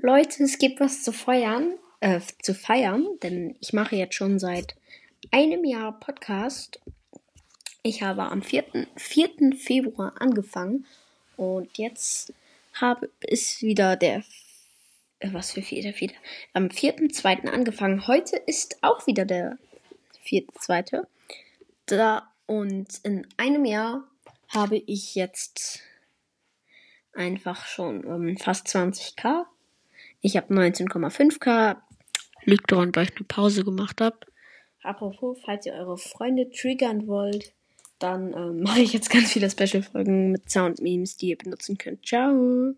Leute, es gibt was zu feiern, äh, zu feiern, denn ich mache jetzt schon seit einem Jahr Podcast. Ich habe am 4. 4. Februar angefangen und jetzt habe ist wieder der äh, was für vier, der vierte. Am 4.2. angefangen. Heute ist auch wieder der 4.2. Da und in einem Jahr habe ich jetzt einfach schon ähm, fast 20k. Ich habe 19,5k. Liegt daran, weil ich eine Pause gemacht habe. Apropos, falls ihr eure Freunde triggern wollt, dann ähm, mache ich jetzt ganz viele Special-Folgen mit Sound-Memes, die ihr benutzen könnt. Ciao!